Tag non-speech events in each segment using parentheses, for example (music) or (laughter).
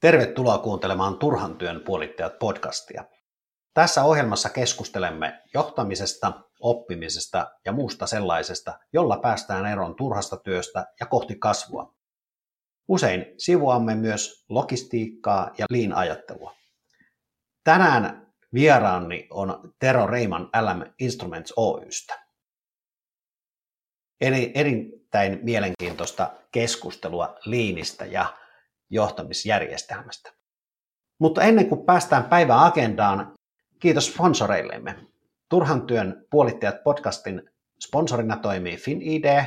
Tervetuloa kuuntelemaan Turhan työn puolittajat podcastia. Tässä ohjelmassa keskustelemme johtamisesta, oppimisesta ja muusta sellaisesta, jolla päästään eroon turhasta työstä ja kohti kasvua. Usein sivuamme myös logistiikkaa ja lean-ajattelua. Tänään vieraani on Tero Reiman LM Instruments Oystä. Eli erittäin mielenkiintoista keskustelua liinistä ja johtamisjärjestelmästä. Mutta ennen kuin päästään päivän agendaan, kiitos sponsoreillemme. Turhan työn puolittajat podcastin sponsorina toimii FinID.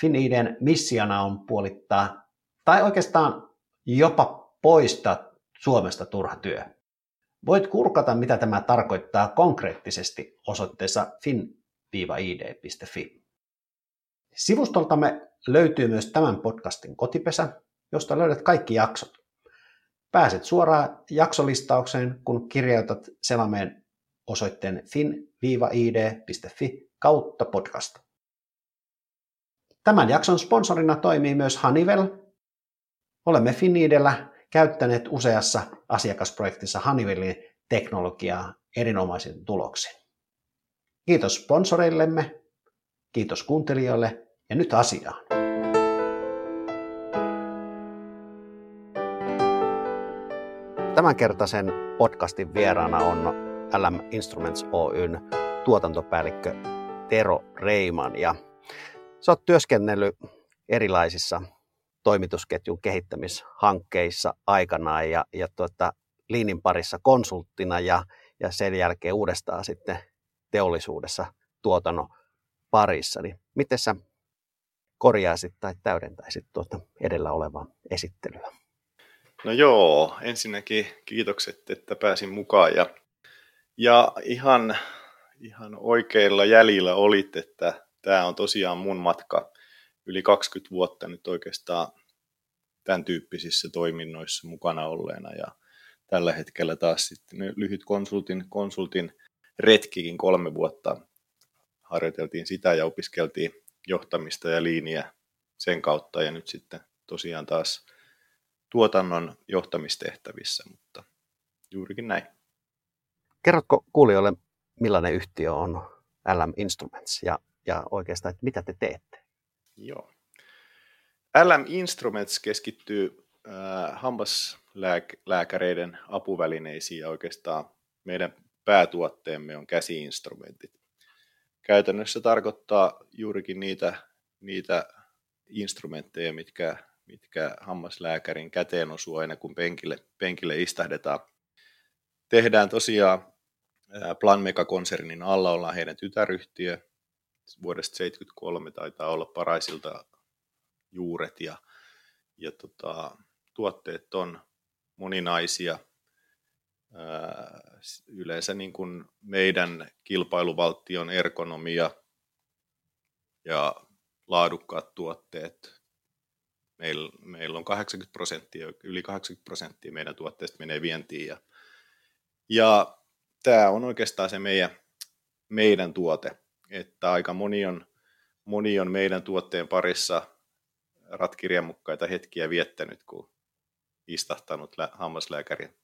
FinIDn missiona on puolittaa, tai oikeastaan jopa poistaa Suomesta turha työ. Voit kurkata, mitä tämä tarkoittaa konkreettisesti osoitteessa fin-id.fi. Sivustoltamme löytyy myös tämän podcastin kotipesä, josta löydät kaikki jaksot. Pääset suoraan jaksolistaukseen, kun kirjoitat selameen osoitteen fin-id.fi kautta podcast. Tämän jakson sponsorina toimii myös Hanivel. Olemme Finidellä käyttäneet useassa asiakasprojektissa Honeywellin teknologiaa erinomaisin tuloksin. Kiitos sponsoreillemme, kiitos kuuntelijoille ja nyt asiaan. Tämänkertaisen podcastin vieraana on LM Instruments Oyn tuotantopäällikkö Tero Reiman. Ja sä oot työskennellyt erilaisissa toimitusketjun kehittämishankkeissa aikanaan ja, ja tuota, Liinin parissa konsulttina ja, ja sen jälkeen uudestaan sitten teollisuudessa tuotannon parissa. Niin miten sä korjaisit tai täydentäisit tuota edellä olevaa esittelyä? No joo, ensinnäkin kiitokset, että pääsin mukaan ja, ja ihan, ihan oikeilla jäljillä olit, että tämä on tosiaan mun matka. Yli 20 vuotta nyt oikeastaan tämän tyyppisissä toiminnoissa mukana olleena ja tällä hetkellä taas sitten lyhyt konsultin, konsultin retkikin kolme vuotta harjoiteltiin sitä ja opiskeltiin johtamista ja liiniä sen kautta ja nyt sitten tosiaan taas tuotannon johtamistehtävissä, mutta juurikin näin. Kerrotko kuulijoille, millainen yhtiö on LM Instruments ja, ja oikeastaan, että mitä te teette? Joo. LM Instruments keskittyy äh, hammaslääkäreiden apuvälineisiin ja oikeastaan meidän päätuotteemme on käsiinstrumentit. Käytännössä tarkoittaa juurikin niitä, niitä instrumentteja, mitkä mitkä hammaslääkärin käteen osuu aina, kun penkille, penkille istahdetaan. Tehdään tosiaan Planmeka-konsernin alla, ollaan heidän tytäryhtiö. Vuodesta 1973 taitaa olla paraisilta juuret ja, ja tota, tuotteet on moninaisia. yleensä niin kuin meidän kilpailuvaltion ergonomia ja laadukkaat tuotteet Meillä, meillä on 80 prosenttia, yli 80 prosenttia meidän tuotteista menee vientiin. Ja, ja tämä on oikeastaan se meidän, meidän tuote, että aika moni on, moni on meidän tuotteen parissa ratkirjamukkaita hetkiä viettänyt, kun istahtanut hammaslääkärin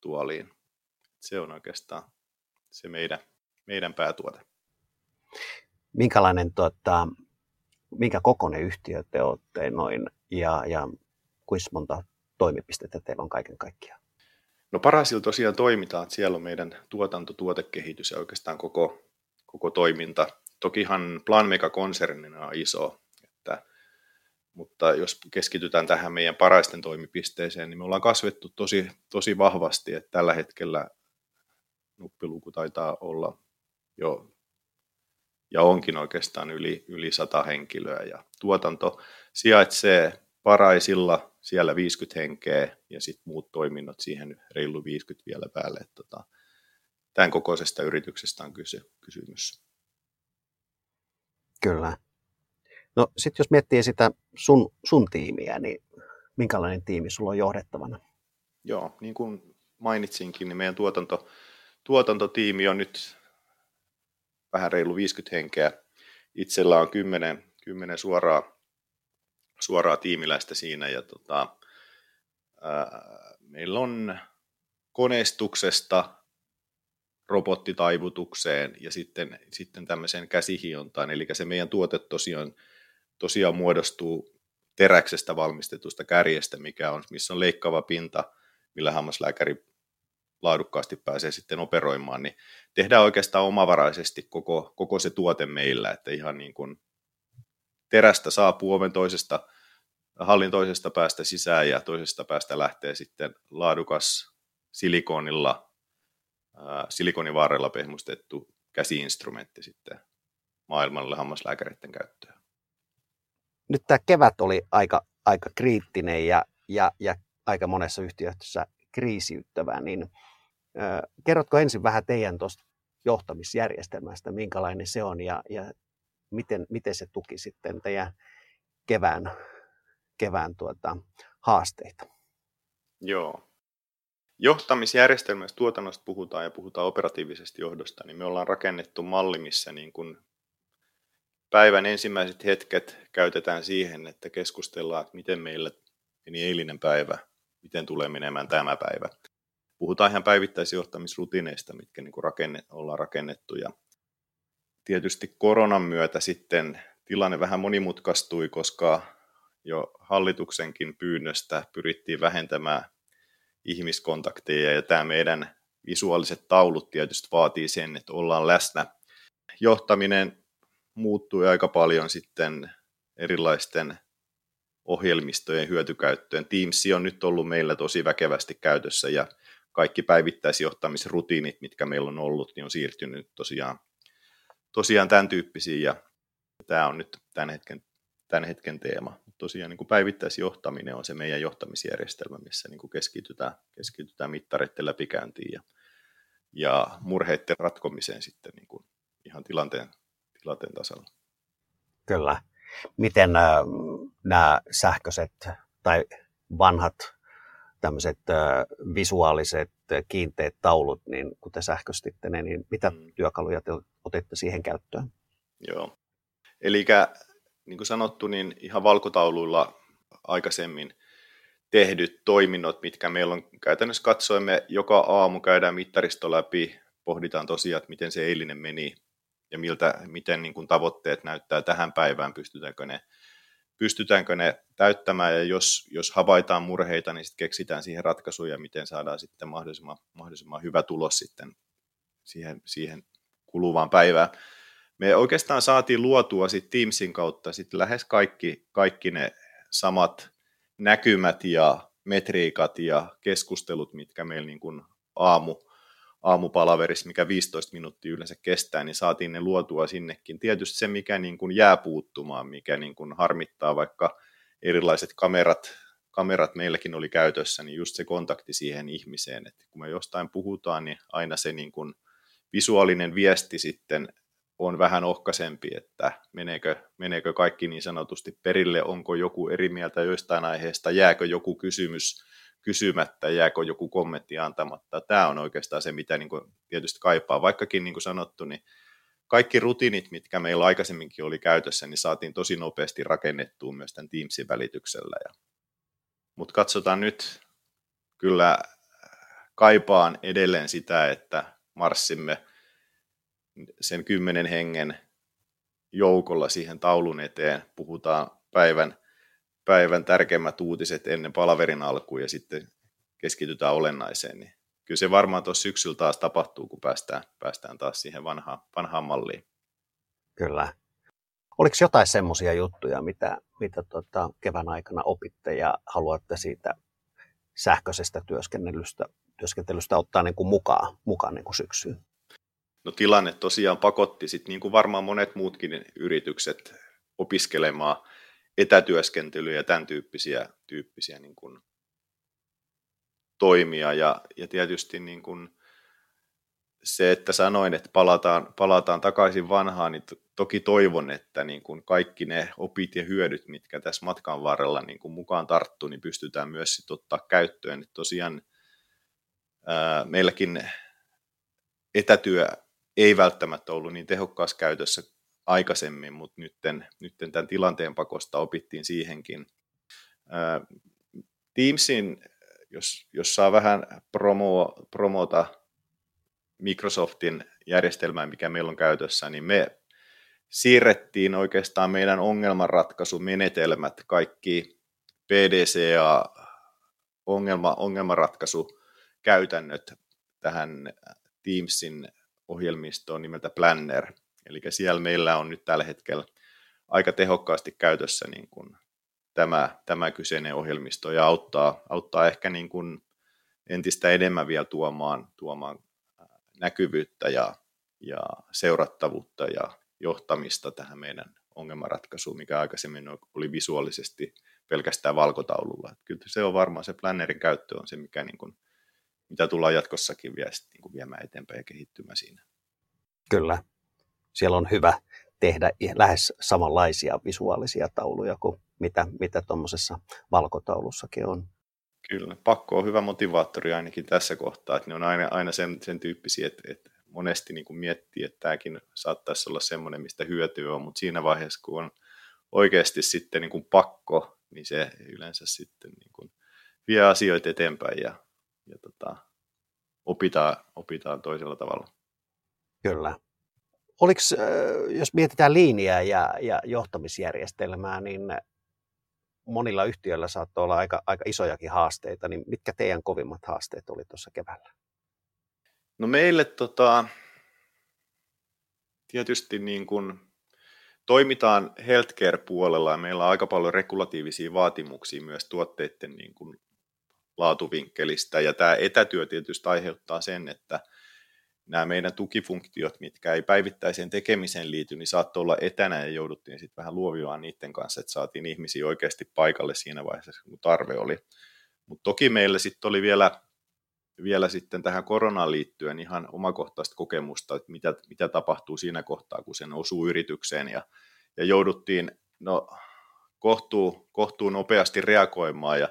tuoliin. Se on oikeastaan se meidän, meidän päätuote. Minkälainen, tuota, minkä kokoinen yhtiö te olette noin ja, ja kuinka monta toimipistettä teillä on kaiken kaikkiaan? No Parasilla tosiaan toimitaan, että siellä on meidän tuotanto, tuotekehitys ja oikeastaan koko, koko toiminta. Tokihan Planmega-konsernina on iso, että, mutta jos keskitytään tähän meidän paraisten toimipisteeseen, niin me ollaan kasvettu tosi, tosi vahvasti, että tällä hetkellä nuppiluku taitaa olla jo ja onkin oikeastaan yli, yli 100 henkilöä. Ja tuotanto sijaitsee Paraisilla, siellä 50 henkeä ja sitten muut toiminnot siihen reilu 50 vielä päälle. Että tota, tämän kokoisesta yrityksestä on kysy, kysymys. Kyllä. No sitten jos miettii sitä sun, sun tiimiä, niin minkälainen tiimi sulla on johdettavana? Joo, niin kuin mainitsinkin, niin meidän tuotanto, tuotantotiimi on nyt vähän reilu 50 henkeä. Itsellä on 10, 10 suoraa, suoraa tiimiläistä siinä ja tota, meillä on koneistuksesta robottitaivutukseen ja sitten, sitten tämmöiseen käsihiontaan. Eli se meidän tuote tosiaan, tosiaan muodostuu teräksestä valmistetusta kärjestä, mikä on, missä on leikkaava pinta, millä hammaslääkäri laadukkaasti pääsee sitten operoimaan, niin tehdään oikeastaan omavaraisesti koko, koko se tuote meillä, että ihan niin kuin terästä saapuu oven toisesta, hallin toisesta päästä sisään ja toisesta päästä lähtee sitten laadukas silikonilla, ää, silikonivaarella pehmustettu käsiinstrumentti sitten maailmalle hammaslääkäreiden käyttöön. Nyt tämä kevät oli aika, aika kriittinen ja, ja, ja aika monessa yhtiössä kriisiyttävä, niin äh, kerrotko ensin vähän teidän tuosta johtamisjärjestelmästä, minkälainen se on ja, ja miten, miten se tuki sitten teidän kevään, kevään tuota, haasteita? Joo. Johtamisjärjestelmästä tuotannosta puhutaan ja puhutaan operatiivisesta johdosta, niin me ollaan rakennettu malli, missä niin kuin päivän ensimmäiset hetket käytetään siihen, että keskustellaan, että miten meillä meni eilinen päivä, miten tulee menemään tämä päivä. Puhutaan ihan päivittäisjohtamisrutiineista, mitkä niin kuin rakenne, ollaan rakennettu. Ja tietysti koronan myötä sitten tilanne vähän monimutkaistui, koska jo hallituksenkin pyynnöstä pyrittiin vähentämään ihmiskontakteja ja tämä meidän visuaaliset taulut tietysti vaatii sen, että ollaan läsnä. Johtaminen muuttui aika paljon sitten erilaisten ohjelmistojen hyötykäyttöön. Teams on nyt ollut meillä tosi väkevästi käytössä ja kaikki päivittäisjohtamisrutiinit, mitkä meillä on ollut, niin on siirtynyt tosiaan, tosiaan tämän tyyppisiin ja tämä on nyt tämän hetken, tämän hetken teema. Tosiaan niin kuin päivittäisjohtaminen on se meidän johtamisjärjestelmä, missä niin kuin keskitytään, keskitytään mittareiden läpikäyntiin ja, ja murheiden ratkomiseen sitten niin kuin ihan tilanteen, tilanteen tasalla. Kyllä miten äh, nämä sähköiset tai vanhat tämmöiset äh, visuaaliset kiinteät taulut, niin kun te sähköistitte ne, niin mitä mm. työkaluja te otitte siihen käyttöön? Joo. Eli niin kuin sanottu, niin ihan valkotauluilla aikaisemmin tehdyt toiminnot, mitkä meillä on käytännössä katsoimme, joka aamu käydään mittaristo läpi, pohditaan tosiaan, että miten se eilinen meni, ja miltä, miten niin kuin tavoitteet näyttää tähän päivään, pystytäänkö ne, pystytäänkö ne täyttämään ja jos, jos havaitaan murheita, niin sitten keksitään siihen ratkaisuja, miten saadaan sitten mahdollisimman, mahdollisimman hyvä tulos sitten siihen, siihen kuluvaan päivään. Me oikeastaan saatiin luotua sitten Teamsin kautta sitten lähes kaikki, kaikki ne samat näkymät ja metriikat ja keskustelut, mitkä meillä niin kuin aamu, aamupalaverissa, mikä 15 minuuttia yleensä kestää, niin saatiin ne luotua sinnekin. Tietysti se, mikä niin kuin jää puuttumaan, mikä niin kuin harmittaa, vaikka erilaiset kamerat, kamerat meilläkin oli käytössä, niin just se kontakti siihen ihmiseen, että kun me jostain puhutaan, niin aina se niin kuin visuaalinen viesti sitten on vähän ohkaisempi, että meneekö, meneekö kaikki niin sanotusti perille, onko joku eri mieltä joistain aiheesta, jääkö joku kysymys kysymättä, jääkö joku kommentti antamatta. Tämä on oikeastaan se, mitä niin kuin tietysti kaipaa. Vaikkakin niin kuin sanottu, niin kaikki rutiinit, mitkä meillä aikaisemminkin oli käytössä, niin saatiin tosi nopeasti rakennettua myös tämän Teamsin välityksellä. Ja... Mutta katsotaan nyt, kyllä kaipaan edelleen sitä, että marssimme sen kymmenen hengen joukolla siihen taulun eteen, puhutaan päivän päivän tärkeimmät uutiset ennen palaverin alkuun ja sitten keskitytään olennaiseen, niin kyllä se varmaan tuossa syksyllä taas tapahtuu, kun päästään, päästään taas siihen vanhaan, vanhaan malliin. Kyllä. Oliko jotain semmoisia juttuja, mitä, mitä tota kevään aikana opitte ja haluatte siitä sähköisestä työskentelystä, työskentelystä ottaa niin kuin mukaan, mukaan niin kuin syksyyn? No tilanne tosiaan pakotti, sit niin kuin varmaan monet muutkin yritykset, opiskelemaan etätyöskentelyä ja tämän tyyppisiä, tyyppisiä niin kuin toimia. Ja, ja tietysti niin kuin se, että sanoin, että palataan, palataan takaisin vanhaan, niin toki toivon, että niin kuin kaikki ne opit ja hyödyt, mitkä tässä matkan varrella niin kuin mukaan tarttuu, niin pystytään myös sit ottaa käyttöön. Että tosiaan ää, meilläkin etätyö ei välttämättä ollut niin tehokkaassa käytössä aikaisemmin, mutta nytten, nytten tämän tilanteen pakosta opittiin siihenkin. Teamsin jos, jos saa vähän promo, promota Microsoftin järjestelmää, mikä meillä on käytössä, niin me siirrettiin oikeastaan meidän ongelmanratkaisumenetelmät, kaikki PDCA, ongelma, ongelmanratkaisu käytännöt tähän Teamsin ohjelmistoon nimeltä Planner. Eli siellä meillä on nyt tällä hetkellä aika tehokkaasti käytössä niin kuin tämä, tämä kyseinen ohjelmisto ja auttaa, auttaa ehkä niin kuin entistä enemmän vielä tuomaan, tuomaan näkyvyyttä ja, ja seurattavuutta ja johtamista tähän meidän ongelmanratkaisuun, mikä aikaisemmin oli visuaalisesti pelkästään valkotaululla. Että kyllä se on varmaan se plannerin käyttö on se, mikä niin kuin, mitä tullaan jatkossakin vielä niin kuin viemään eteenpäin ja kehittymään siinä. Kyllä. Siellä on hyvä tehdä lähes samanlaisia visuaalisia tauluja kuin mitä, mitä tuommoisessa valkotaulussakin on. Kyllä, pakko on hyvä motivaattori ainakin tässä kohtaa, että ne on aina, aina sen, sen tyyppisiä, että, että monesti niin kuin miettii, että tämäkin saattaisi olla semmoinen, mistä hyötyä on, mutta siinä vaiheessa, kun on oikeasti sitten niin kuin pakko, niin se yleensä sitten niin kuin vie asioita eteenpäin ja, ja tota, opitaan, opitaan toisella tavalla. Kyllä. Oliko, jos mietitään linjaa ja, ja johtamisjärjestelmää, niin monilla yhtiöillä saattoi olla aika, aika isojakin haasteita, niin mitkä teidän kovimmat haasteet oli tuossa keväällä? No meille tota, tietysti niin kuin toimitaan healthcare-puolella ja meillä on aika paljon regulatiivisia vaatimuksia myös tuotteiden niin kuin laatuvinkkelistä ja tämä etätyö tietysti aiheuttaa sen, että nämä meidän tukifunktiot, mitkä ei päivittäiseen tekemiseen liity, niin saattoi olla etänä ja jouduttiin sitten vähän luovimaan niiden kanssa, että saatiin ihmisiä oikeasti paikalle siinä vaiheessa, kun tarve oli. Mutta toki meillä sitten oli vielä, vielä sitten tähän koronaan liittyen ihan omakohtaista kokemusta, että mitä, mitä tapahtuu siinä kohtaa, kun sen osuu yritykseen ja, ja jouduttiin no, kohtuu, kohtuu nopeasti reagoimaan ja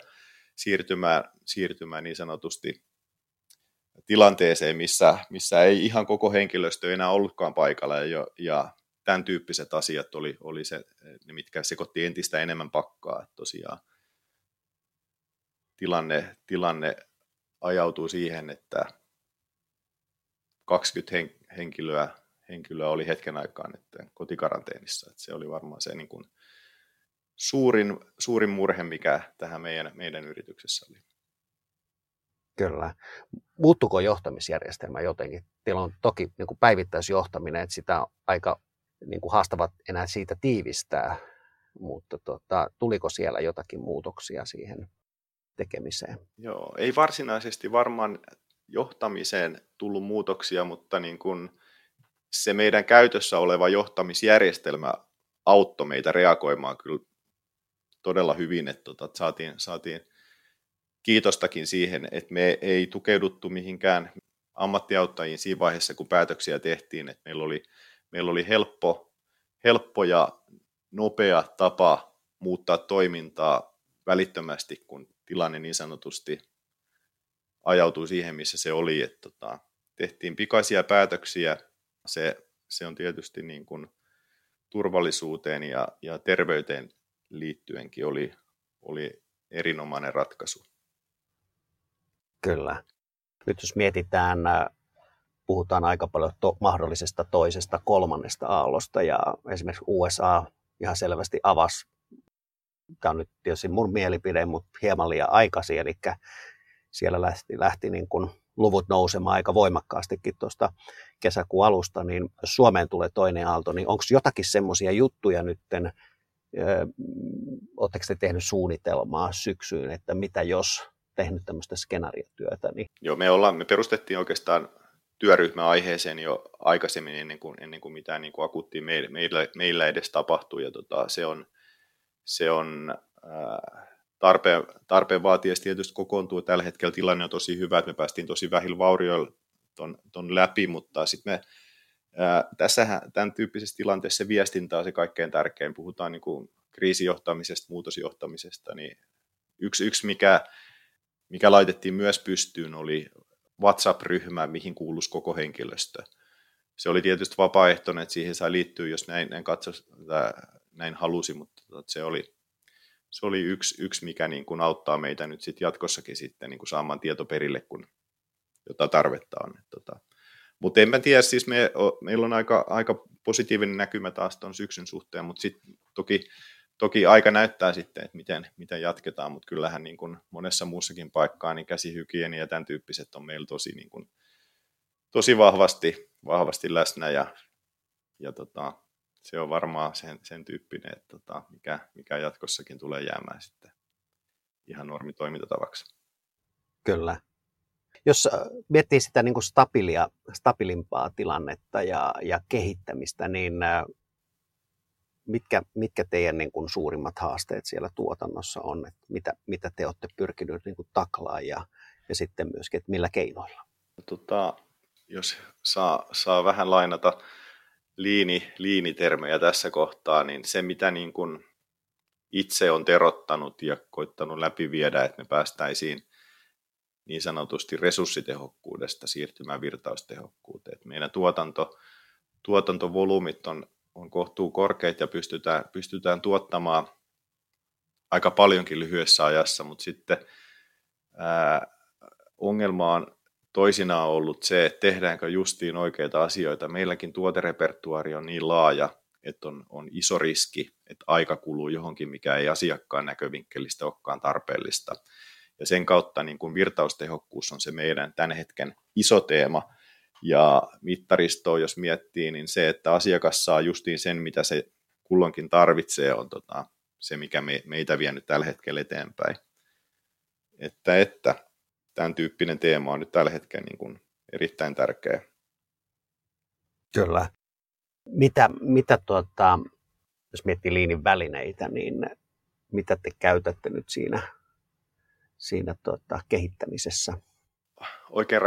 siirtymään, siirtymään niin sanotusti tilanteeseen, missä, missä ei ihan koko henkilöstö enää ollutkaan paikalla ja, ja tämän tyyppiset asiat oli, oli se, ne, mitkä sekoitti entistä enemmän pakkaa. Että tosiaan tilanne, tilanne ajautuu siihen, että 20 henkilöä, henkilöä oli hetken aikaa että kotikaranteenissa. Että se oli varmaan se niin kuin suurin, suurin murhe, mikä tähän meidän, meidän yrityksessä oli. Kyllä. Muuttuko johtamisjärjestelmä jotenkin? Teillä on toki niin kuin päivittäisjohtaminen, että sitä on aika niin kuin haastavat enää siitä tiivistää, mutta tota, tuliko siellä jotakin muutoksia siihen tekemiseen? Joo, ei varsinaisesti varmaan johtamiseen tullut muutoksia, mutta niin kuin se meidän käytössä oleva johtamisjärjestelmä auttoi meitä reagoimaan kyllä todella hyvin, että tota, saatiin, saatiin kiitostakin siihen, että me ei tukeuduttu mihinkään ammattiauttajiin siinä vaiheessa, kun päätöksiä tehtiin, että meillä oli, meillä oli helppo, helppo ja nopea tapa muuttaa toimintaa välittömästi, kun tilanne niin sanotusti ajautui siihen, missä se oli. Että tota, tehtiin pikaisia päätöksiä. Se, se on tietysti niin kuin turvallisuuteen ja, ja terveyteen liittyenkin oli, oli erinomainen ratkaisu. Kyllä. Nyt jos mietitään, äh, puhutaan aika paljon to- mahdollisesta toisesta, kolmannesta aallosta ja esimerkiksi USA ihan selvästi avasi, tämä on nyt tietysti mun mielipide, mutta hieman liian aikaisin, eli siellä lähti, lähti niin kuin luvut nousemaan aika voimakkaastikin tuosta kesäkuun alusta, niin jos Suomeen tulee toinen aalto, niin onko jotakin semmoisia juttuja nytten, Oletteko te tehnyt suunnitelmaa syksyyn, että mitä jos tehnyt tämmöistä skenaariotyötä? Niin... Joo, me, ollaan, me perustettiin oikeastaan työryhmä aiheeseen jo aikaisemmin ennen kuin, ennen kuin mitään niin kuin akuuttia meillä, meillä, meillä edes tapahtui. Ja tota, se on, se on ää, tarpeen, tarpeen vaatiessa tietysti kokoontuu. Tällä hetkellä tilanne on tosi hyvä, että me päästiin tosi vähillä vaurioilla ton, ton läpi, mutta sitten me tässähän tämän tyyppisessä tilanteessa viestintä on se kaikkein tärkein. Puhutaan niin kuin kriisijohtamisesta, muutosjohtamisesta, niin yksi, yksi mikä, mikä laitettiin myös pystyyn, oli WhatsApp-ryhmä, mihin kuuluisi koko henkilöstö. Se oli tietysti vapaaehtoinen, että siihen sai liittyä, jos näin, näin, katso, näin halusi, mutta tota, se oli, se oli yksi, yksi mikä niin kuin auttaa meitä nyt sit jatkossakin sitten niin kuin saamaan tieto perille, kun jota tarvetta on. tota. Mutta en mä tiedä, siis me, meillä on aika, aika positiivinen näkymä taas tuon syksyn suhteen, mutta sitten toki, toki aika näyttää sitten, että miten, miten jatketaan, mutta kyllähän niin kuin monessa muussakin paikkaa niin käsihygienia ja tämän tyyppiset on meillä tosi, niin kuin, tosi vahvasti, vahvasti läsnä ja, ja tota, se on varmaan sen, sen tyyppinen, että tota, mikä, mikä jatkossakin tulee jäämään sitten ihan normitoimintatavaksi. Kyllä. Jos äh, miettii sitä niin kuin stabilia, stabilimpaa tilannetta ja, ja kehittämistä, niin äh, mitkä, mitkä teidän niin kuin suurimmat haasteet siellä tuotannossa on, että mitä, mitä te olette pyrkineet niin kuin taklaa ja, ja sitten myöskin, että millä keinoilla? Tota, jos saa, saa vähän lainata liini, liinitermejä tässä kohtaa, niin se mitä niin kuin itse on terottanut ja koittanut läpiviedä, että me päästäisiin niin sanotusti resurssitehokkuudesta siirtymään virtaustehokkuuteen. Meidän tuotanto, tuotantovolyymit on, on kohtuu korkeat ja pystytään, pystytään tuottamaan aika paljonkin lyhyessä ajassa, mutta sitten ää, ongelma on toisinaan ollut se, että tehdäänkö justiin oikeita asioita. Meilläkin tuoterepertuari on niin laaja, että on, on iso riski, että aika kuluu johonkin, mikä ei asiakkaan näkövinkkelistä olekaan tarpeellista. Ja sen kautta niin kuin virtaustehokkuus on se meidän tämän hetken iso teema. Ja mittaristoa, jos miettii, niin se, että asiakas saa justiin sen, mitä se kulloinkin tarvitsee, on tota, se, mikä me, meitä vie nyt tällä hetkellä eteenpäin. Että, että tämän tyyppinen teema on nyt tällä hetkellä niin kuin erittäin tärkeä. Kyllä. Mitä, mitä tuota, jos miettii liinin välineitä, niin mitä te käytätte nyt siinä, siinä tuota, kehittämisessä? Oikein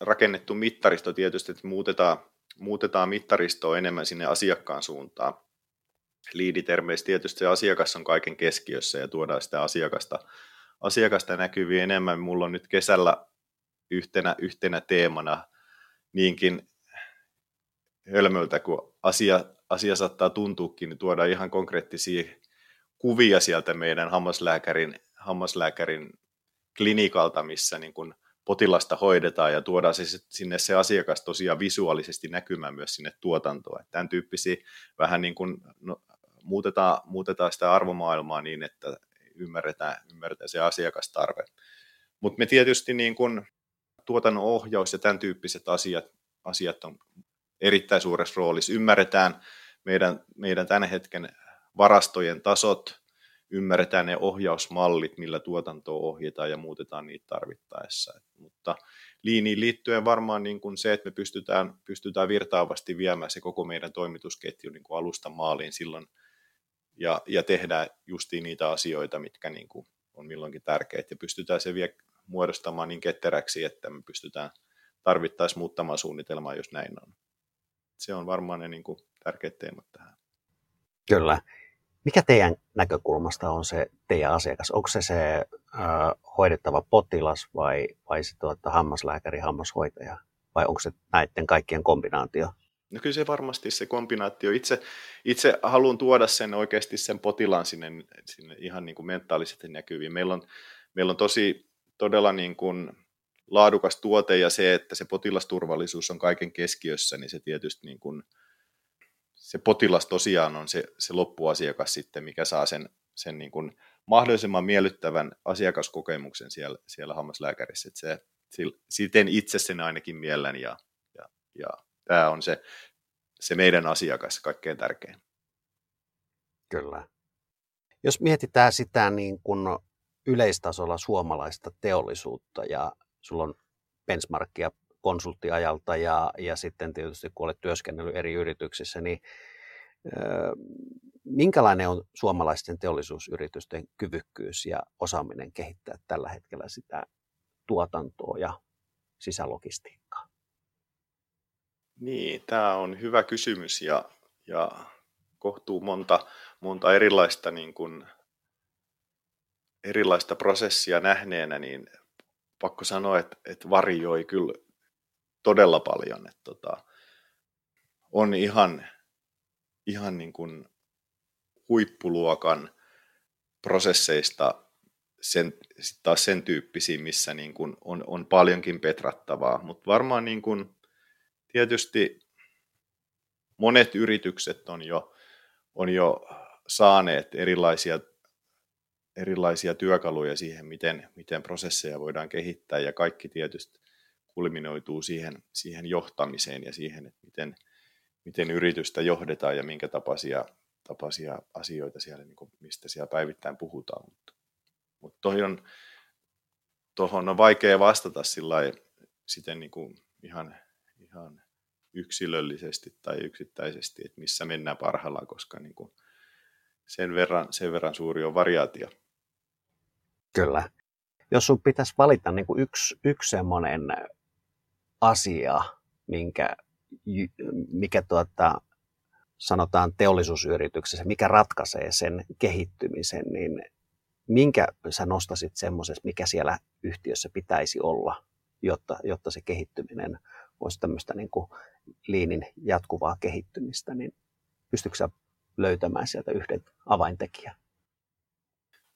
rakennettu mittaristo tietysti, että muutetaan, muutetaan mittaristoa enemmän sinne asiakkaan suuntaan. Liiditermeistä tietysti se asiakas on kaiken keskiössä ja tuodaan sitä asiakasta asiakasta näkyviin enemmän. Mulla on nyt kesällä yhtenä, yhtenä teemana niinkin hölmöltä, kun asia, asia saattaa tuntuukin, niin tuoda ihan konkreettisia kuvia sieltä meidän hammaslääkärin, hammaslääkärin klinikalta, missä niin kuin potilasta hoidetaan ja tuodaan se, sinne se asiakas tosiaan visuaalisesti näkymään myös sinne tuotantoon. Tämän tyyppisiä vähän niin kuin no, muutetaan, muutetaan sitä arvomaailmaa niin, että ymmärretään, ymmärretään se asiakastarve. Mutta me tietysti niin kun tuotannon ohjaus ja tämän tyyppiset asiat, asiat on erittäin suuressa roolissa. Ymmärretään meidän, meidän tämän hetken varastojen tasot, ymmärretään ne ohjausmallit, millä tuotantoa ohjataan ja muutetaan niitä tarvittaessa. Mutta liiniin liittyen varmaan niin kuin se, että me pystytään, pystytään virtaavasti viemään se koko meidän toimitusketju niin kuin alusta maaliin silloin, ja, ja tehdään justiin niitä asioita, mitkä niin kuin on milloinkin tärkeitä ja pystytään se vielä muodostamaan niin ketteräksi, että me pystytään tarvittaessa muuttamaan suunnitelmaa, jos näin on. Se on varmaan ne niin kuin tärkeät teemat tähän. Kyllä. Mikä teidän näkökulmasta on se teidän asiakas? Onko se se äh, hoidettava potilas vai, vai se tuota, hammaslääkäri, hammashoitaja? Vai onko se näiden kaikkien kombinaatio? No kyllä se varmasti se kombinaatio. Itse, itse haluan tuoda sen oikeasti sen potilaan sinne, sinne ihan niin kuin mentaalisesti näkyviin. Meillä on, meillä on tosi todella niin kuin laadukas tuote ja se, että se potilasturvallisuus on kaiken keskiössä, niin se tietysti niin kuin, se potilas tosiaan on se, se loppuasiakas sitten, mikä saa sen, sen niin kuin mahdollisimman miellyttävän asiakaskokemuksen siellä, siellä hammaslääkärissä. Että se, siten itse sen ainakin mielen ja, ja, ja tämä on se, se meidän asiakas kaikkein tärkein. Kyllä. Jos mietitään sitä niin kuin yleistasolla suomalaista teollisuutta ja sulla on benchmarkia konsulttiajalta ja, ja sitten tietysti kun olet työskennellyt eri yrityksissä, niin minkälainen on suomalaisten teollisuusyritysten kyvykkyys ja osaaminen kehittää tällä hetkellä sitä tuotantoa ja sisälogistiikkaa? Niin, tämä on hyvä kysymys ja, ja kohtuu monta, monta erilaista, niin kuin, erilaista prosessia nähneenä, niin pakko sanoa, että, että varjoi kyllä todella paljon. Että tota, on ihan, ihan niin kuin huippuluokan prosesseista sen, taas sen tyyppisiä, missä niin kuin on, on paljonkin petrattavaa, mutta varmaan niin kuin, tietysti monet yritykset on jo, on jo saaneet erilaisia, erilaisia työkaluja siihen, miten, miten prosesseja voidaan kehittää ja kaikki tietysti kulminoituu siihen, siihen johtamiseen ja siihen, että miten, miten yritystä johdetaan ja minkä tapaisia, tapaisia asioita siellä, niin kuin mistä siellä päivittäin puhutaan. Mutta, mutta tuohon on, on vaikea vastata sillä siten niin kuin ihan, ihan yksilöllisesti tai yksittäisesti, että missä mennään parhaillaan, koska niin kuin sen, verran, sen verran suuri on variaatio. Kyllä. Jos sun pitäisi valita niin kuin yksi, yksi semmoinen asia, minkä, mikä tuota, sanotaan teollisuusyrityksessä, mikä ratkaisee sen kehittymisen, niin minkä sä nostasit semmoisessa, mikä siellä yhtiössä pitäisi olla, jotta, jotta se kehittyminen olisi tämmöistä niin kuin liinin jatkuvaa kehittymistä, niin pystytkö sä löytämään sieltä yhden avaintekijän?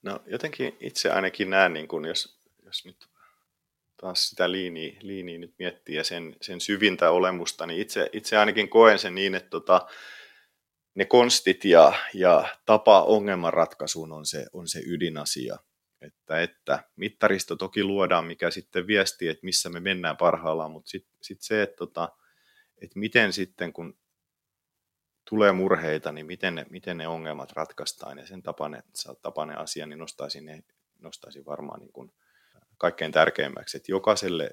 No jotenkin itse ainakin näen, niin kun jos, jos nyt taas sitä liiniä, liiniä nyt miettii ja sen, sen syvintä olemusta, niin itse, itse ainakin koen sen niin, että tota, ne konstit ja, ja tapa ongelmanratkaisuun on se, on se ydinasia. Että, että mittaristo toki luodaan, mikä sitten viestii, että missä me mennään parhaillaan, mutta sitten sit se, että, tota, että miten sitten kun tulee murheita, niin miten ne, miten ne ongelmat ratkaistaan ja sen tapainen, tapainen asia, niin nostaisin, ne, nostaisin varmaan niin kuin kaikkein tärkeimmäksi, että jokaiselle,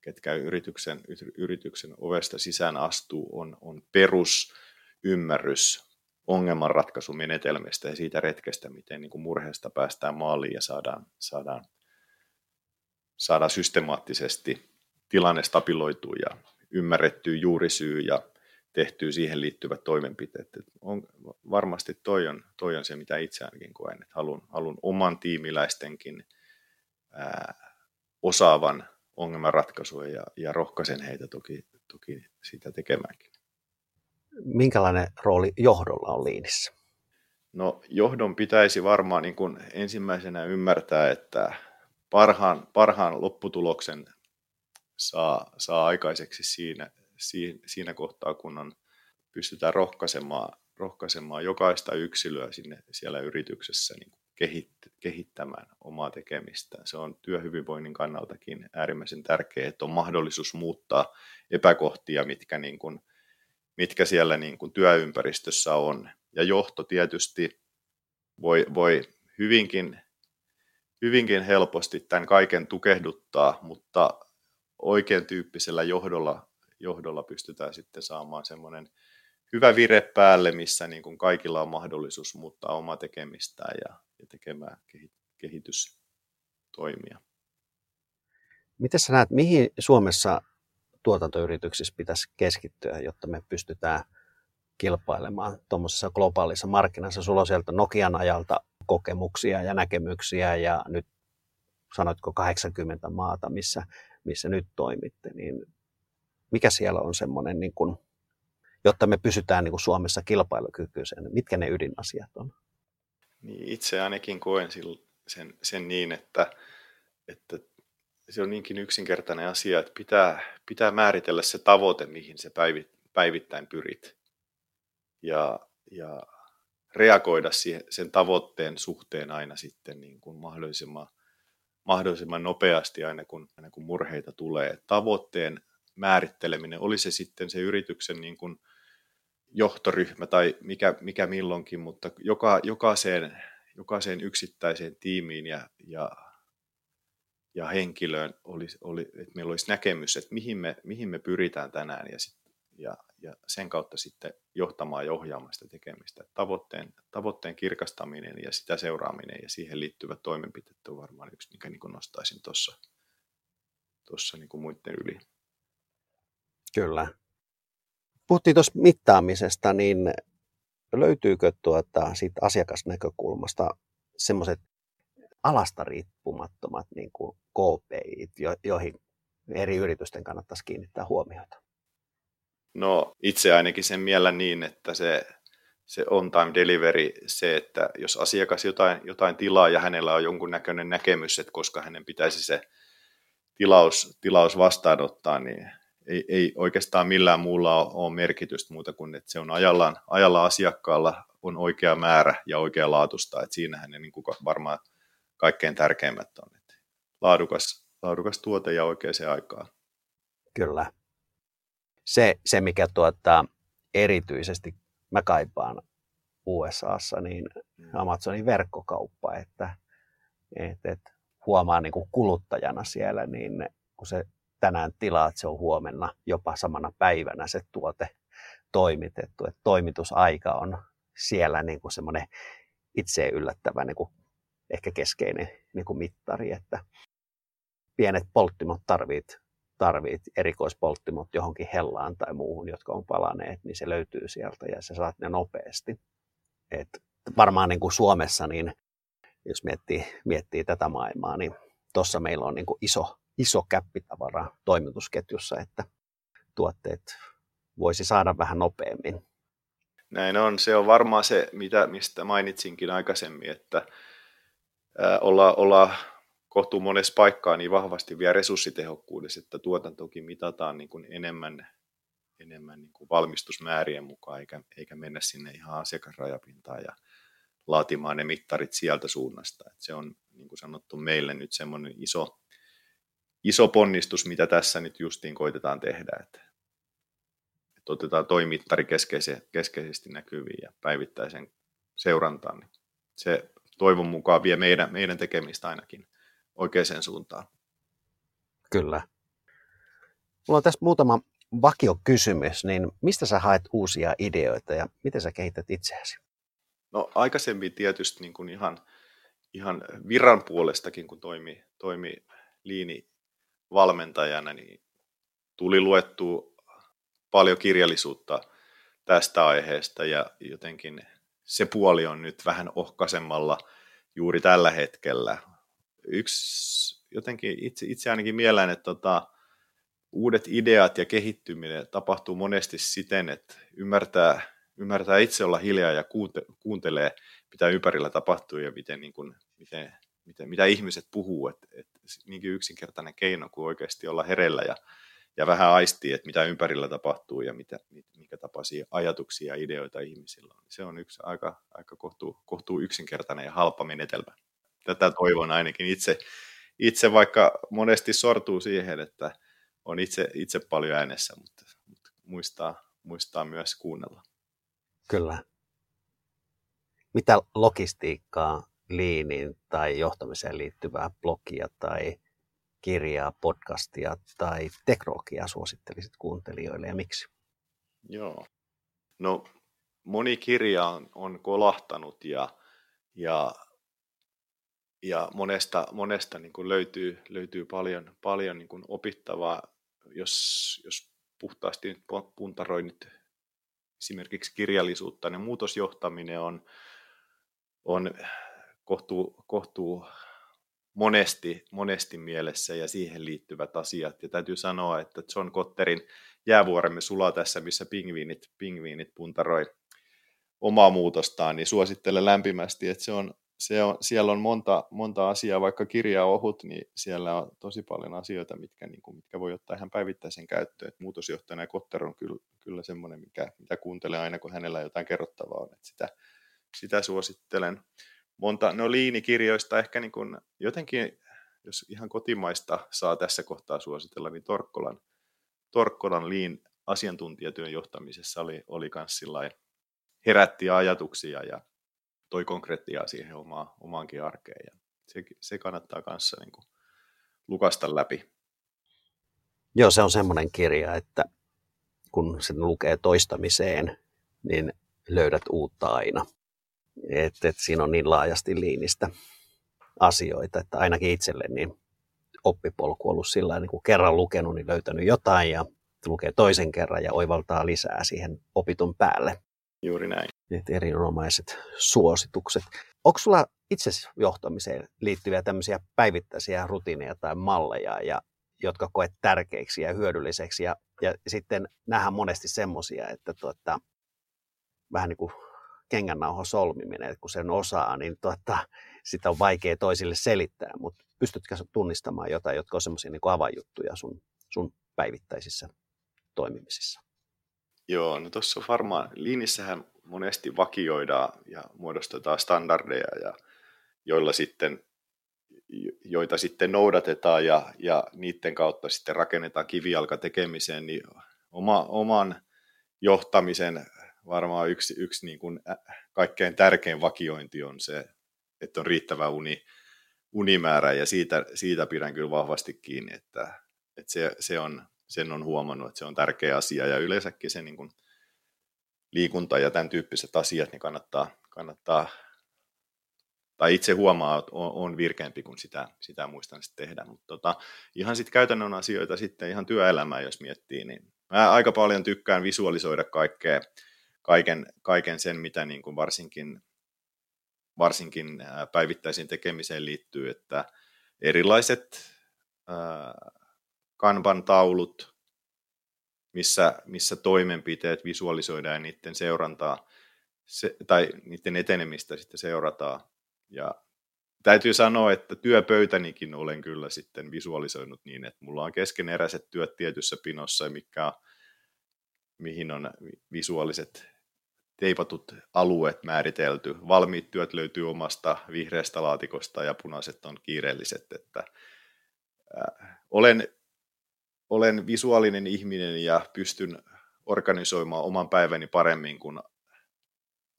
ketkä yrityksen, yrityksen ovesta sisään astuu, on, on perusymmärrys ongelmanratkaisumenetelmistä ja siitä retkestä, miten niin kuin murheesta päästään maaliin ja saadaan, saadaan, saadaan systemaattisesti tilanne stabiloituu ja ymmärrettyä juurisyy ja tehtyä siihen liittyvät toimenpiteet. Et on, varmasti toi on, toi on se, mitä itse ainakin koen, että haluan, haluan oman tiimiläistenkin ää, osaavan ongelmanratkaisua ja, ja rohkaisen heitä toki, toki sitä tekemäänkin. Minkälainen rooli johdolla on liinissä? No johdon pitäisi varmaan niin kuin ensimmäisenä ymmärtää, että parhaan, parhaan lopputuloksen saa, saa aikaiseksi siinä, siinä kohtaa, kun on, pystytään rohkaisemaan, rohkaisemaan jokaista yksilöä sinne siellä yrityksessä niin kehit, kehittämään omaa tekemistä. Se on työhyvinvoinnin kannaltakin äärimmäisen tärkeää, että on mahdollisuus muuttaa epäkohtia, mitkä, niin kuin, mitkä siellä niin kuin työympäristössä on. Ja johto tietysti voi, voi hyvinkin, hyvinkin helposti tämän kaiken tukehduttaa, mutta oikein tyyppisellä johdolla johdolla pystytään sitten saamaan semmoinen hyvä vire päälle, missä niin kuin kaikilla on mahdollisuus muuttaa omaa tekemistään ja, ja tekemään kehitystoimia. Miten sä näet, mihin Suomessa tuotantoyrityksissä pitäisi keskittyä, jotta me pystytään kilpailemaan tuommoisessa globaalissa markkinassa? Sulla on sieltä Nokian ajalta kokemuksia ja näkemyksiä ja nyt sanoitko 80 maata, missä, missä nyt toimitte, niin mikä siellä on semmoinen, niin kuin, jotta me pysytään niin Suomessa kilpailukykyisenä, mitkä ne ydinasiat on? Niin itse ainakin koen sen, sen niin, että, että se on niinkin yksinkertainen asia, että pitää, pitää määritellä se tavoite, mihin se päivit, päivittäin pyrit. Ja, ja reagoida siihen, sen tavoitteen suhteen aina sitten niin kuin mahdollisimman, mahdollisimman nopeasti aina kun, aina kun murheita tulee. Tavoitteen määritteleminen, oli se sitten se yrityksen niin kuin johtoryhmä tai mikä, mikä milloinkin, mutta joka, jokaiseen, jokaiseen yksittäiseen tiimiin ja, ja, ja henkilöön olisi, oli, että meillä olisi näkemys, että mihin me, mihin me pyritään tänään ja, sit, ja, ja sen kautta sitten johtamaan ja ohjaamaan sitä tekemistä. Tavoitteen, tavoitteen kirkastaminen ja sitä seuraaminen ja siihen liittyvät toimenpiteet on varmaan yksi, mikä niin nostaisin tuossa tuossa niin muiden yli. Kyllä. Puhuttiin tuossa mittaamisesta, niin löytyykö tuota, siitä asiakasnäkökulmasta semmoiset alasta riippumattomat niin kuin KPI, joihin eri yritysten kannattaisi kiinnittää huomiota? No itse ainakin sen mielen niin, että se se on-time delivery, se, että jos asiakas jotain, jotain tilaa ja hänellä on jonkunnäköinen näkemys, että koska hänen pitäisi se tilaus, tilaus vastaanottaa, niin ei, ei oikeastaan millään muulla ole merkitystä muuta kuin, että se on ajallaan, ajalla asiakkaalla on oikea määrä ja oikea laatusta, että siinähän ne niin kuin varmaan kaikkein tärkeimmät on. Että laadukas, laadukas tuote ja oikeaan aikaan. Kyllä. Se, se mikä tuota, erityisesti mä kaipaan USAssa, niin mm. Amazonin verkkokauppa, että, että, että huomaa niin kuin kuluttajana siellä, niin kun se tänään tilaat, se on huomenna jopa samana päivänä se tuote toimitettu, että toimitusaika on siellä niin kuin semmoinen itse yllättävä niin kuin ehkä keskeinen niin kuin mittari, että pienet polttimot tarvit, tarvit erikoispolttimot johonkin hellaan tai muuhun, jotka on palaneet, niin se löytyy sieltä ja sä saat ne nopeasti. Et varmaan niin kuin Suomessa, niin jos miettii, miettii tätä maailmaa, niin tuossa meillä on niin kuin iso, iso käppitavara toimitusketjussa, että tuotteet voisi saada vähän nopeammin. Näin on. Se on varmaan se, mitä, mistä mainitsinkin aikaisemmin, että olla, olla kohtuu monessa paikkaa niin vahvasti vielä resurssitehokkuudessa, että tuotantokin mitataan niin kuin enemmän, enemmän niin kuin valmistusmäärien mukaan, eikä, eikä mennä sinne ihan asiakasrajapintaan ja laatimaan ne mittarit sieltä suunnasta. Että se on, niin kuin sanottu, meille nyt semmoinen iso, iso ponnistus, mitä tässä nyt justiin koitetaan tehdä, että, että otetaan toi mittari keskeisesti näkyviin ja päivittäisen seurantaan. Niin se toivon mukaan vie meidän, meidän tekemistä ainakin oikeaan suuntaan. Kyllä. Mulla on tässä muutama vakiokysymys, niin mistä sä haet uusia ideoita ja miten sä kehität itseäsi? No aikaisemmin tietysti niin kuin ihan, ihan viran puolestakin, kun toimi, toimi liini valmentajana, niin tuli luettu paljon kirjallisuutta tästä aiheesta ja jotenkin se puoli on nyt vähän ohkaisemmalla juuri tällä hetkellä. Yksi jotenkin itse, itse ainakin mieleen, että tota, uudet ideat ja kehittyminen tapahtuu monesti siten, että ymmärtää, ymmärtää itse olla hiljaa ja kuunte, kuuntelee, mitä ympärillä tapahtuu ja miten, niin kuin, miten, miten, mitä ihmiset puhuu. Että, että niinkin yksinkertainen keino kuin oikeasti olla hereillä ja ja vähän aistii, että mitä ympärillä tapahtuu ja mitä, mikä tapaisia ajatuksia ja ideoita ihmisillä on. Se on yksi aika, aika kohtuu, kohtuu yksinkertainen ja halpa menetelmä. Tätä toivon ainakin itse, itse vaikka monesti sortuu siihen, että on itse, itse paljon äänessä, mutta, mutta muistaa, muistaa myös kuunnella. Kyllä. Mitä logistiikkaa, liiniin tai johtamiseen liittyvää blogia tai kirjaa, podcastia tai teknologiaa suosittelisit kuuntelijoille ja miksi? Joo. No moni kirja on, on kolahtanut ja, ja, ja monesta, monesta niin kuin löytyy, löytyy paljon, paljon niin kuin opittavaa, jos, jos puhtaasti puntaroin nyt esimerkiksi kirjallisuutta, niin muutosjohtaminen on, on kohtuu, kohtuu monesti, monesti mielessä ja siihen liittyvät asiat. Ja täytyy sanoa, että John Cotterin jäävuoremme sulaa tässä, missä pingviinit, pingviinit puntaroi omaa muutostaan, niin suosittelen lämpimästi, että se on, se on, siellä on monta, monta asiaa, vaikka kirja on ohut, niin siellä on tosi paljon asioita, mitkä, niin kuin, mitkä voi ottaa ihan päivittäisen käyttöön. Et muutosjohtajana ja Kotter on kyllä, kyllä semmoinen, mikä, mitä kuuntelee aina, kun hänellä jotain kerrottavaa on. Että sitä, sitä suosittelen monta, no liinikirjoista ehkä niin kuin jotenkin, jos ihan kotimaista saa tässä kohtaa suositella, niin Torkkolan, Torkkolan liin asiantuntijatyön johtamisessa oli, oli kans herätti ajatuksia ja toi konkreettia siihen omaa, omaankin arkeen. Ja se, se kannattaa kanssa niin kuin lukasta läpi. Joo, se on semmoinen kirja, että kun sen lukee toistamiseen, niin löydät uutta aina että, että siinä on niin laajasti liinistä asioita, että ainakin itselle niin oppipolku on ollut sillä niin kun kerran lukenut, niin löytänyt jotain ja lukee toisen kerran ja oivaltaa lisää siihen opitun päälle. Juuri näin. Että erinomaiset suositukset. Onko sulla itse johtamiseen liittyviä tämmöisiä päivittäisiä rutiineja tai malleja, ja, jotka koet tärkeiksi ja hyödylliseksi? Ja, ja sitten nähdään monesti semmoisia, että tuota, vähän niin kuin kengännauhan solmiminen, kun sen osaa, niin tuota, sitä on vaikea toisille selittää, mutta pystytkö tunnistamaan jotain, jotka on semmoisia niin avainjuttuja sun, sun päivittäisissä toimimisissa? Joo, no tuossa varmaan liinissähän monesti vakioidaan ja muodostetaan standardeja, ja joilla sitten, joita sitten noudatetaan ja, ja niiden kautta sitten rakennetaan kivijalka tekemiseen, niin oma, oman johtamisen varmaan yksi, yksi niin kuin kaikkein tärkein vakiointi on se, että on riittävä uni, unimäärä ja siitä, siitä pidän kyllä vahvasti kiinni, että, että se, se on, sen on huomannut, että se on tärkeä asia ja yleensäkin se niin kuin liikunta ja tämän tyyppiset asiat niin kannattaa, kannattaa tai itse huomaa, että on, on virkeämpi, kun sitä, sitä muistan sitten tehdä. Mutta tota, ihan sitten käytännön asioita sitten ihan työelämää, jos miettii, niin mä aika paljon tykkään visualisoida kaikkea, kaiken, kaiken sen, mitä niin kuin varsinkin, varsinkin päivittäisiin tekemiseen liittyy, että erilaiset kanban taulut, missä, missä toimenpiteet visualisoidaan ja niiden seurantaa se, tai niiden etenemistä sitten seurataan. Ja täytyy sanoa, että työpöytänikin olen kyllä sitten visualisoinut niin, että mulla on keskeneräiset työt tietyssä pinossa, mikä, mihin on visuaaliset teipatut alueet määritelty. Valmiit työt löytyy omasta vihreästä laatikosta ja punaiset on kiireelliset. Että, äh, olen olen visuaalinen ihminen ja pystyn organisoimaan oman päiväni paremmin, kun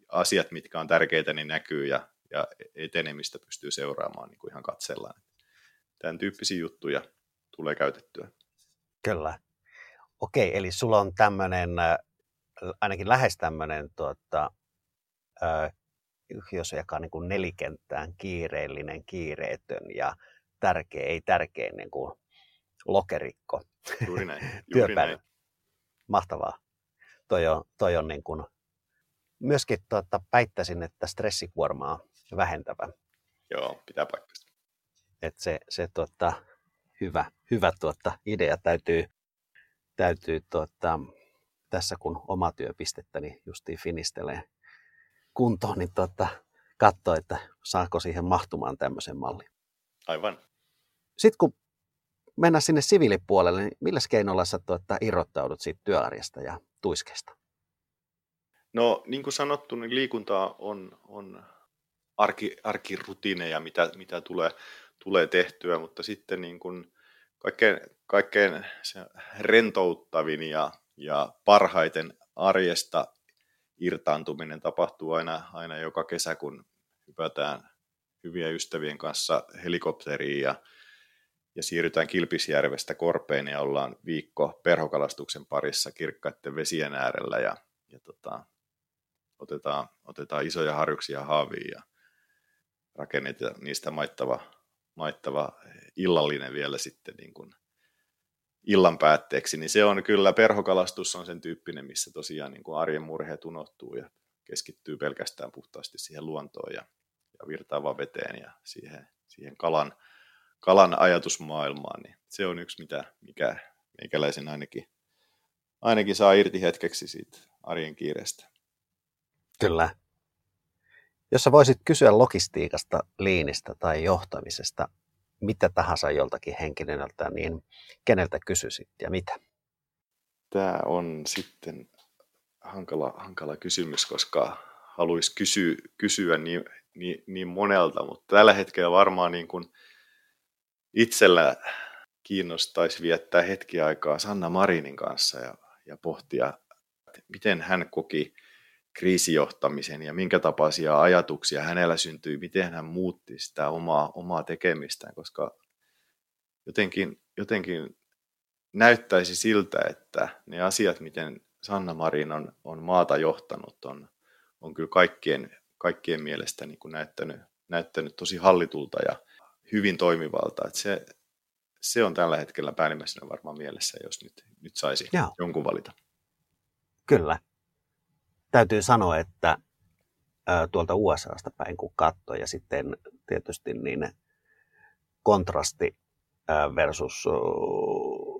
asiat, mitkä on tärkeitä, niin näkyy ja, ja etenemistä pystyy seuraamaan niin kuin ihan katsellaan. Tämän tyyppisiä juttuja tulee käytettyä. Kyllä. Okei, eli sulla on tämmöinen, äh, ainakin lähes tämmöinen, tuota, jos jakaa niin kuin nelikenttään, kiireellinen, kiireetön ja tärkeä, ei tärkeä niin kuin lokerikko. Juuri näin. (laughs) Juuri näin. Mahtavaa. Toi on, toi on niin kuin, myöskin tuota, väittäisin, että stressikuormaa vähentävä. Joo, pitää paikkansa. Et se, se tuota, hyvä, hyvä tuota, idea täytyy, täytyy tuota, tässä kun oma työpistettäni justiin finistelee kuntoon, niin tuota, katsoa, että saako siihen mahtumaan tämmöisen mallin. Aivan. Sitten kun mennä sinne siviilipuolelle, niin millä keinolla sä tuota, irrottaudut siitä työarjesta ja tuiskeesta? No niin kuin sanottu, niin liikunta on, on arki, arkirutiineja, mitä, mitä tulee, tulee tehtyä, mutta sitten niin kuin kaikkein, kaikkein se rentouttavin ja, ja parhaiten arjesta irtaantuminen tapahtuu aina, aina joka kesä, kun hypätään hyviä ystävien kanssa helikopteriin ja ja siirrytään Kilpisjärvestä Korpeen ja ollaan viikko perhokalastuksen parissa kirkkaiden vesien äärellä ja, ja tota, otetaan, otetaan isoja harjuksia haaviin ja rakennetaan niistä maittava, maittava illallinen vielä sitten niin kuin illan päätteeksi, niin se on kyllä, perhokalastus on sen tyyppinen, missä tosiaan niin kuin arjen murheet unohtuu ja keskittyy pelkästään puhtaasti siihen luontoon ja, ja virtaavaan veteen ja siihen, siihen kalan, kalan ajatusmaailmaan, niin se on yksi, mitä, mikä meikäläisen ainakin, ainakin saa irti hetkeksi siitä arjen kiireestä. Kyllä. Jos sä voisit kysyä logistiikasta, liinistä tai johtamisesta, mitä tahansa joltakin henkilöltä, niin keneltä kysyisit ja mitä? Tämä on sitten hankala, hankala kysymys, koska haluaisi kysyä, kysyä niin, niin, niin monelta, mutta tällä hetkellä varmaan niin kuin itsellä kiinnostaisi viettää hetki aikaa Sanna Marinin kanssa ja, ja pohtia, miten hän koki kriisijohtamisen ja minkä tapaisia ajatuksia hänellä syntyi, miten hän muutti sitä omaa, omaa tekemistään, koska jotenkin, jotenkin näyttäisi siltä, että ne asiat, miten Sanna Marin on, on maata johtanut, on, on kyllä kaikkien, kaikkien mielestä niin kuin näyttänyt, näyttänyt tosi hallitulta ja hyvin toimivalta. Että se, se on tällä hetkellä päällimmäisenä varmaan mielessä, jos nyt, nyt saisi Joo. jonkun valita. Kyllä. Täytyy sanoa, että tuolta USAsta päin kun katsoo ja sitten tietysti niin kontrasti versus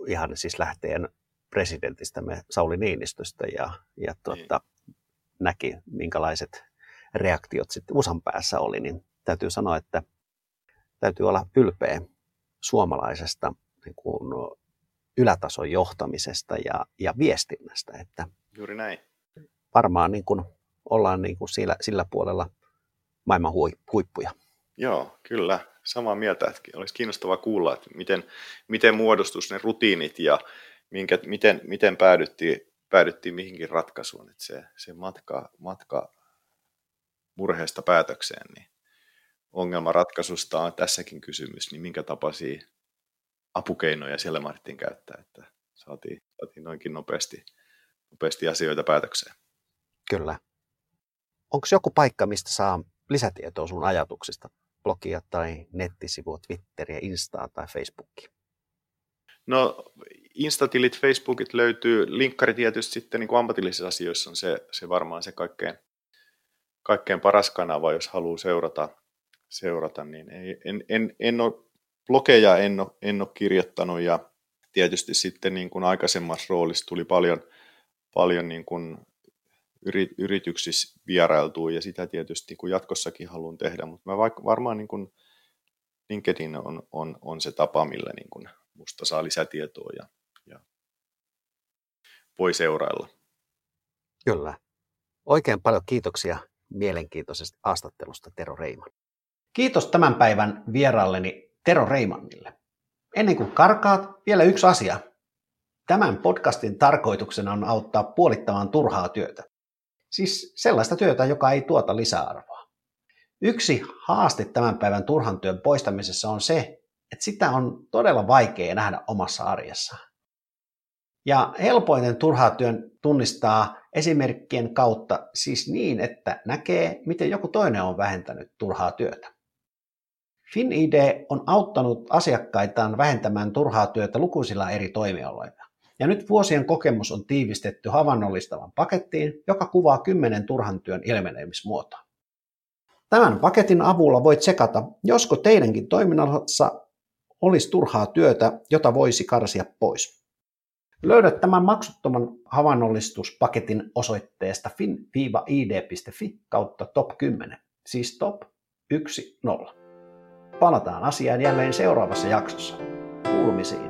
ihan siis lähteen presidentistämme Sauli Niinistöstä ja, ja tuota, niin. näki, minkälaiset reaktiot sitten USAn päässä oli, niin täytyy sanoa, että täytyy olla ylpeä suomalaisesta niin kuin ylätason johtamisesta ja, ja viestinnästä. Että Juuri näin. Varmaan niin kuin ollaan niin kuin sillä, sillä puolella maailman huippuja. Joo, kyllä. Samaa mieltä, että olisi kiinnostavaa kuulla, että miten, miten muodostus ne rutiinit ja minkä, miten, miten päädyttiin, päädyttiin mihinkin ratkaisuun. Että se, se matka, matka murheesta päätökseen, niin ongelmanratkaisusta on tässäkin kysymys, niin minkä tapaisia apukeinoja siellä Martin käyttää, että saatiin, saatiin noinkin nopeasti, nopeasti asioita päätökseen. Kyllä. Onko joku paikka, mistä saa lisätietoa sun ajatuksista? Blogia tai nettisivua, Twitteriä, Instaa tai Facebookia? No Instatilit, Facebookit löytyy. Linkkari tietysti sitten niin kuin ammatillisissa asioissa on se, se varmaan se kaikkein, kaikkein paras kanava, jos haluaa seurata, seurata niin ei, en, en, en ole blogeja en ole, en ole kirjoittanut ja tietysti sitten niin kuin aikaisemmassa roolissa tuli paljon, paljon niin kuin yrityksissä vierailtua ja sitä tietysti kun jatkossakin haluan tehdä, mutta mä vaikka varmaan niin kuin LinkedIn on, on, on se tapa, millä niin kuin musta saa lisätietoa ja, ja voi seurailla. Kyllä. Oikein paljon kiitoksia mielenkiintoisesta haastattelusta Tero Reiman. Kiitos tämän päivän vieraalleni Tero Reimannille. Ennen kuin karkaat, vielä yksi asia. Tämän podcastin tarkoituksena on auttaa puolittamaan turhaa työtä. Siis sellaista työtä, joka ei tuota lisäarvoa. Yksi haaste tämän päivän turhan työn poistamisessa on se, että sitä on todella vaikea nähdä omassa arjessaan. Ja helpoinen turhaa työn tunnistaa esimerkkien kautta siis niin, että näkee, miten joku toinen on vähentänyt turhaa työtä. FinID on auttanut asiakkaitaan vähentämään turhaa työtä lukuisilla eri toimialoilla. Ja nyt vuosien kokemus on tiivistetty havainnollistavan pakettiin, joka kuvaa kymmenen turhan työn ilmenemismuotoa. Tämän paketin avulla voit sekata, josko teidänkin toiminnassa olisi turhaa työtä, jota voisi karsia pois. Löydät tämän maksuttoman havainnollistuspaketin osoitteesta fin-id.fi kautta top 10, siis top 1.0. Palataan asiaan jälleen seuraavassa jaksossa. Kuulumisiin.